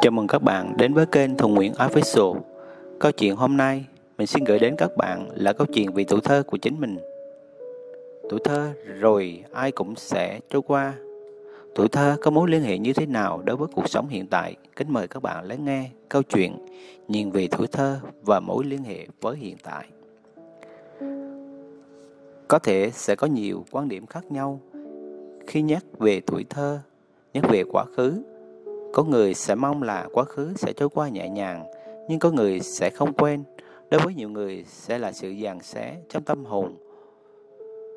Chào mừng các bạn đến với kênh Thuần Nguyễn Official. Câu chuyện hôm nay mình xin gửi đến các bạn là câu chuyện về tuổi thơ của chính mình. Tuổi thơ rồi ai cũng sẽ trôi qua. Tuổi thơ có mối liên hệ như thế nào đối với cuộc sống hiện tại? Kính mời các bạn lắng nghe câu chuyện nhìn về tuổi thơ và mối liên hệ với hiện tại. Có thể sẽ có nhiều quan điểm khác nhau khi nhắc về tuổi thơ, nhắc về quá khứ có người sẽ mong là quá khứ sẽ trôi qua nhẹ nhàng, nhưng có người sẽ không quên. Đối với nhiều người sẽ là sự dàn xé trong tâm hồn.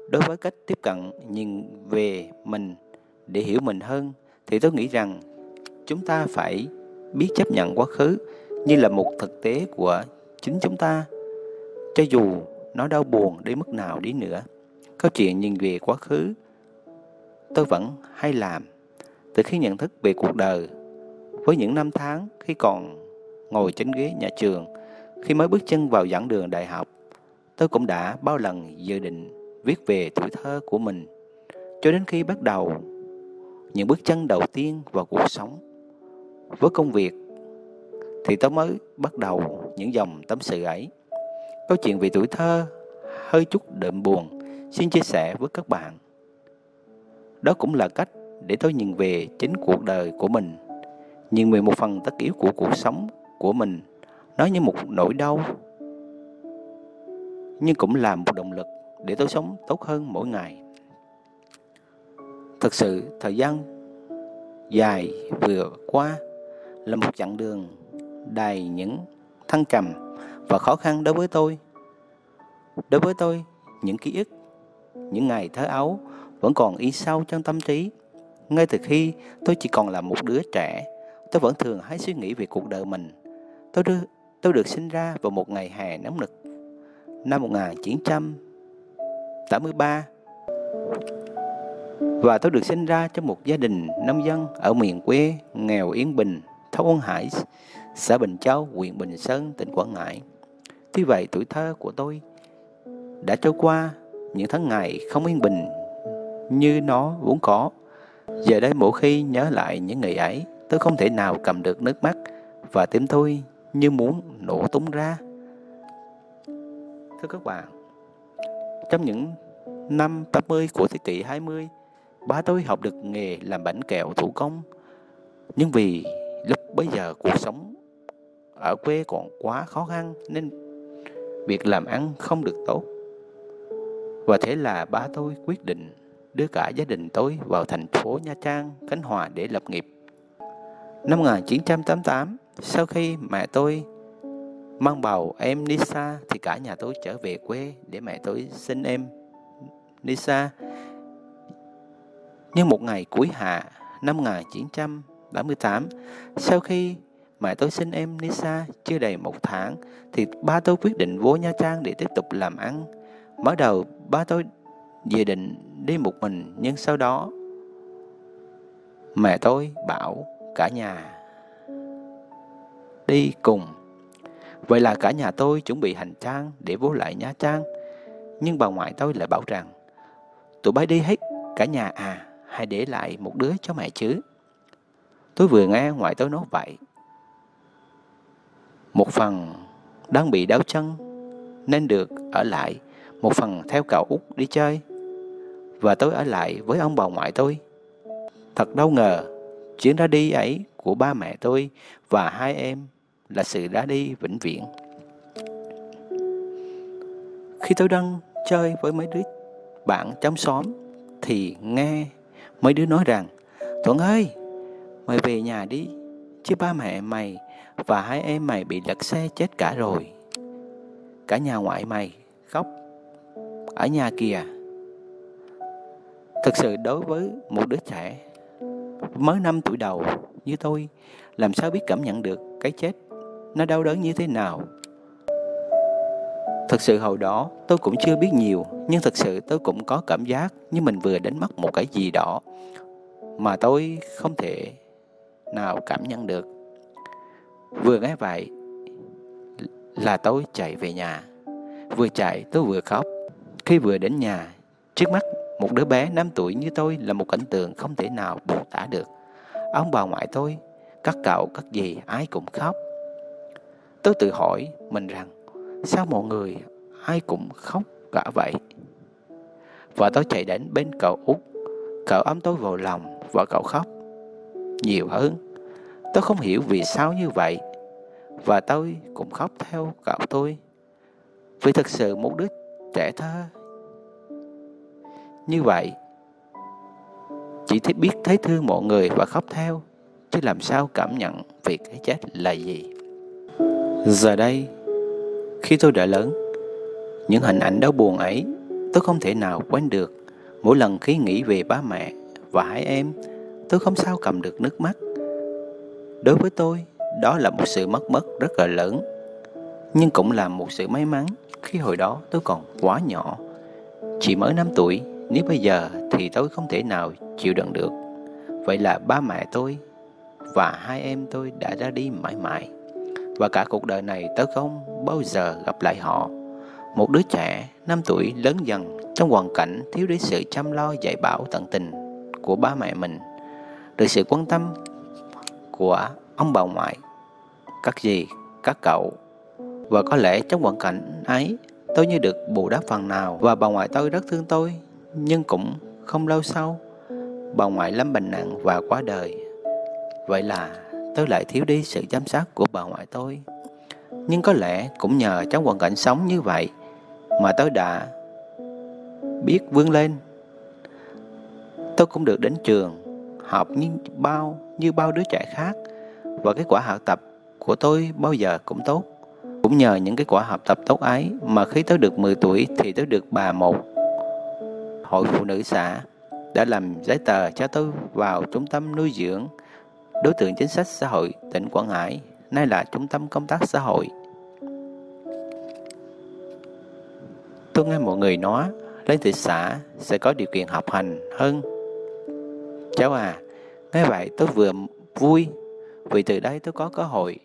Đối với cách tiếp cận nhìn về mình để hiểu mình hơn, thì tôi nghĩ rằng chúng ta phải biết chấp nhận quá khứ như là một thực tế của chính chúng ta. Cho dù nó đau buồn đến mức nào đi nữa, câu chuyện nhìn về quá khứ tôi vẫn hay làm từ khi nhận thức về cuộc đời với những năm tháng khi còn ngồi trên ghế nhà trường, khi mới bước chân vào giảng đường đại học, tôi cũng đã bao lần dự định viết về tuổi thơ của mình, cho đến khi bắt đầu những bước chân đầu tiên vào cuộc sống. Với công việc thì tôi mới bắt đầu những dòng tâm sự ấy. Câu chuyện về tuổi thơ hơi chút đượm buồn, xin chia sẻ với các bạn. Đó cũng là cách để tôi nhìn về chính cuộc đời của mình nhìn về một phần tất yếu của cuộc sống của mình, nó như một nỗi đau, nhưng cũng là một động lực để tôi sống tốt hơn mỗi ngày. Thực sự, thời gian dài vừa qua là một chặng đường đầy những thăng trầm và khó khăn đối với tôi. Đối với tôi, những ký ức, những ngày thơ ấu vẫn còn in sâu trong tâm trí. Ngay từ khi tôi chỉ còn là một đứa trẻ tôi vẫn thường hay suy nghĩ về cuộc đời mình. Tôi được, tôi được sinh ra vào một ngày hè nóng nực năm 1983 và tôi được sinh ra trong một gia đình nông dân ở miền quê nghèo yên bình, thôn Hải, xã Bình Châu, huyện Bình Sơn, tỉnh Quảng Ngãi. Tuy vậy tuổi thơ của tôi đã trôi qua những tháng ngày không yên bình như nó vốn có. Giờ đây mỗi khi nhớ lại những ngày ấy, Tôi không thể nào cầm được nước mắt và tim tôi như muốn nổ tung ra. Thưa các bạn, trong những năm 80 của thế kỷ 20, ba tôi học được nghề làm bánh kẹo thủ công. Nhưng vì lúc bây giờ cuộc sống ở quê còn quá khó khăn nên việc làm ăn không được tốt. Và thế là ba tôi quyết định đưa cả gia đình tôi vào thành phố Nha Trang, Khánh Hòa để lập nghiệp. Năm 1988, sau khi mẹ tôi mang bầu em Nisa thì cả nhà tôi trở về quê để mẹ tôi sinh em Nisa. Nhưng một ngày cuối hạ năm 1978, sau khi mẹ tôi sinh em Nisa chưa đầy một tháng, thì ba tôi quyết định vô Nha Trang để tiếp tục làm ăn. Mới đầu, ba tôi dự định đi một mình, nhưng sau đó mẹ tôi bảo cả nhà đi cùng. Vậy là cả nhà tôi chuẩn bị hành trang để vô lại Nha Trang. Nhưng bà ngoại tôi lại bảo rằng, tụi bay đi hết, cả nhà à, hãy để lại một đứa cho mẹ chứ. Tôi vừa nghe ngoại tôi nói vậy. Một phần đang bị đau chân nên được ở lại, một phần theo cậu út đi chơi. Và tôi ở lại với ông bà ngoại tôi. Thật đâu ngờ Chuyến ra đi ấy của ba mẹ tôi và hai em là sự ra đi vĩnh viễn. Khi tôi đang chơi với mấy đứa bạn trong xóm thì nghe mấy đứa nói rằng Thuận ơi, mày về nhà đi, chứ ba mẹ mày và hai em mày bị lật xe chết cả rồi. Cả nhà ngoại mày khóc ở nhà kìa. Thực sự đối với một đứa trẻ mới năm tuổi đầu như tôi, làm sao biết cảm nhận được cái chết nó đau đớn như thế nào? Thật sự hồi đó tôi cũng chưa biết nhiều, Nhưng thật sự tôi cũng có cảm giác như mình vừa đánh mất một cái gì đó Mà tôi không thể nào cảm nhận được. Vừa nghe vậy là tôi chạy về nhà. Vừa chạy tôi vừa khóc. Khi vừa đến nhà, Trước mắt một đứa bé 5 tuổi như tôi là một cảnh tượng không thể nào bù tả được. Ông bà ngoại tôi các cậu, các dì ai cũng khóc. Tôi tự hỏi mình rằng, sao mọi người ai cũng khóc cả vậy? Và tôi chạy đến bên cậu út, cậu ấm tôi vào lòng và cậu khóc. Nhiều hơn, tôi không hiểu vì sao như vậy, và tôi cũng khóc theo cậu tôi. Vì thật sự một đứa trẻ thơ như vậy, chỉ thích biết thấy thương mọi người và khóc theo, chứ làm sao cảm nhận việc cái chết là gì. Giờ đây, khi tôi đã lớn, những hình ảnh đau buồn ấy, tôi không thể nào quên được. Mỗi lần khi nghĩ về ba mẹ và hai em, tôi không sao cầm được nước mắt. Đối với tôi, đó là một sự mất mất rất là lớn, nhưng cũng là một sự may mắn khi hồi đó tôi còn quá nhỏ. Chỉ mới 5 tuổi nếu bây giờ thì tôi không thể nào chịu đựng được. Vậy là ba mẹ tôi và hai em tôi đã ra đi mãi mãi. Và cả cuộc đời này tôi không bao giờ gặp lại họ. Một đứa trẻ 5 tuổi lớn dần trong hoàn cảnh thiếu đi sự chăm lo dạy bảo tận tình của ba mẹ mình, được sự quan tâm của ông bà ngoại, các dì, các cậu. Và có lẽ trong hoàn cảnh ấy, tôi như được bù đắp phần nào. Và bà ngoại tôi rất thương tôi nhưng cũng không lâu sau, bà ngoại lâm bệnh nặng và qua đời. Vậy là tôi lại thiếu đi sự chăm sóc của bà ngoại tôi. Nhưng có lẽ cũng nhờ trong hoàn cảnh sống như vậy mà tôi đã biết vươn lên. Tôi cũng được đến trường học như bao như bao đứa trẻ khác và kết quả học tập của tôi bao giờ cũng tốt. Cũng nhờ những cái quả học tập tốt ấy mà khi tôi được 10 tuổi thì tôi được bà một hội phụ nữ xã đã làm giấy tờ cho tôi vào trung tâm nuôi dưỡng đối tượng chính sách xã hội tỉnh Quảng Ngãi, nay là trung tâm công tác xã hội. Tôi nghe mọi người nói lên thị xã sẽ có điều kiện học hành hơn. Cháu à, nghe vậy tôi vừa vui vì từ đây tôi có cơ hội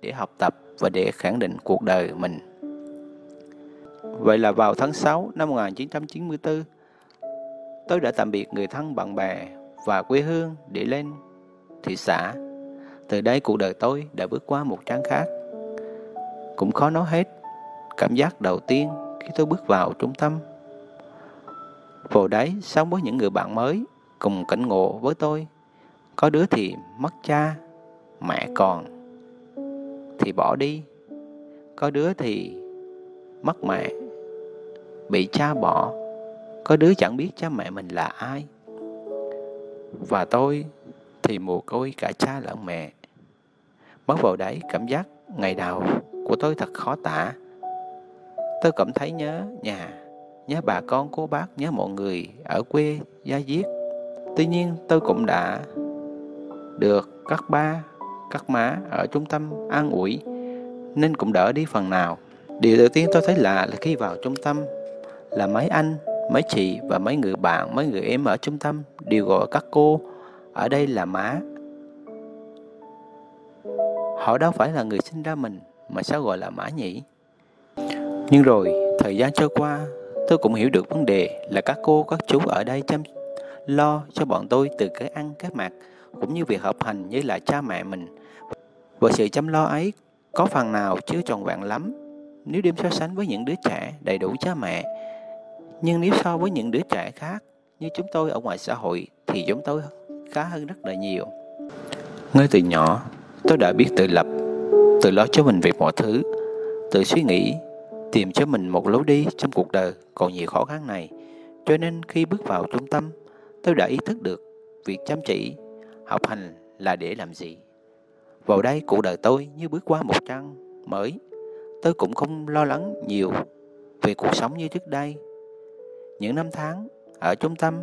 để học tập và để khẳng định cuộc đời mình. Vậy là vào tháng 6 năm 1994, tôi đã tạm biệt người thân bạn bè và quê hương để lên thị xã. Từ đây cuộc đời tôi đã bước qua một trang khác. Cũng khó nói hết cảm giác đầu tiên khi tôi bước vào trung tâm. Vào đấy sống với những người bạn mới cùng cảnh ngộ với tôi. Có đứa thì mất cha, mẹ còn thì bỏ đi. Có đứa thì mất mẹ, bị cha bỏ. Có đứa chẳng biết cha mẹ mình là ai. Và tôi thì mồ côi cả cha lẫn mẹ. Mất vào đấy cảm giác ngày đầu của tôi thật khó tả. Tôi cảm thấy nhớ nhà, nhớ bà con cô bác, nhớ mọi người ở quê Gia Diết. Tuy nhiên tôi cũng đã được các ba, các má ở trung tâm an ủi nên cũng đỡ đi phần nào. Điều đầu tiên tôi thấy lạ là khi vào trung tâm là mấy anh, mấy chị và mấy người bạn, mấy người em ở trung tâm đều gọi các cô ở đây là má. Họ đâu phải là người sinh ra mình, mà sao gọi là má nhỉ? Nhưng rồi, thời gian trôi qua, tôi cũng hiểu được vấn đề là các cô, các chú ở đây chăm lo cho bọn tôi từ cái ăn, cái mặc, cũng như việc học hành như là cha mẹ mình. Và sự chăm lo ấy có phần nào chưa tròn vẹn lắm nếu đem so sánh với những đứa trẻ đầy đủ cha mẹ. Nhưng nếu so với những đứa trẻ khác như chúng tôi ở ngoài xã hội thì chúng tôi khá hơn rất là nhiều. Ngay từ nhỏ, tôi đã biết tự lập, tự lo cho mình về mọi thứ, tự suy nghĩ, tìm cho mình một lối đi trong cuộc đời còn nhiều khó khăn này. Cho nên khi bước vào trung tâm, tôi đã ý thức được việc chăm chỉ, học hành là để làm gì. Vào đây cuộc đời tôi như bước qua một trang mới. Tôi cũng không lo lắng nhiều về cuộc sống như trước đây. Những năm tháng ở trung tâm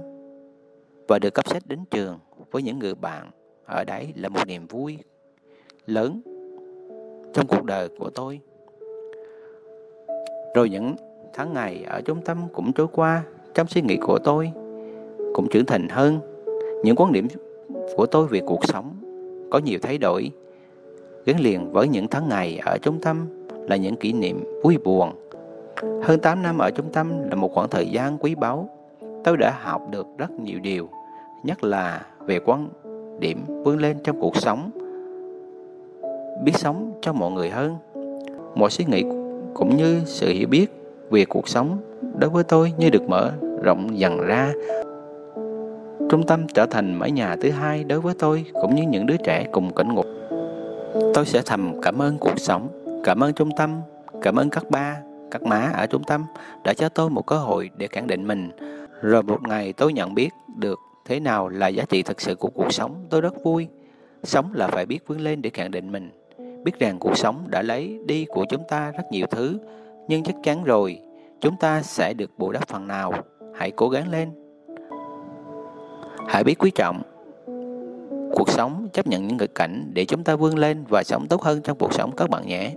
và được cấp sách đến trường với những người bạn ở đấy là một niềm vui lớn trong cuộc đời của tôi. Rồi những tháng ngày ở trung tâm cũng trôi qua, trong suy nghĩ của tôi cũng trưởng thành hơn. Những quan điểm của tôi về cuộc sống có nhiều thay đổi. Gắn liền với những tháng ngày ở trung tâm là những kỷ niệm vui buồn. Hơn 8 năm ở trung tâm là một khoảng thời gian quý báu. Tôi đã học được rất nhiều điều, nhất là về quan điểm vươn lên trong cuộc sống biết sống cho mọi người hơn. Mọi suy nghĩ cũng như sự hiểu biết về cuộc sống đối với tôi như được mở rộng dần ra. Trung tâm trở thành mái nhà thứ hai đối với tôi cũng như những đứa trẻ cùng cảnh ngục. Tôi sẽ thầm cảm ơn cuộc sống, cảm ơn trung tâm, cảm ơn các ba, các má ở trung tâm đã cho tôi một cơ hội để khẳng định mình. Rồi một ngày tôi nhận biết được thế nào là giá trị thực sự của cuộc sống, tôi rất vui. Sống là phải biết vươn lên để khẳng định mình. Biết rằng cuộc sống đã lấy đi của chúng ta rất nhiều thứ, nhưng chắc chắn rồi, chúng ta sẽ được bù đắp phần nào. Hãy cố gắng lên. Hãy biết quý trọng cuộc sống, chấp nhận những nghịch cảnh để chúng ta vươn lên và sống tốt hơn trong cuộc sống các bạn nhé.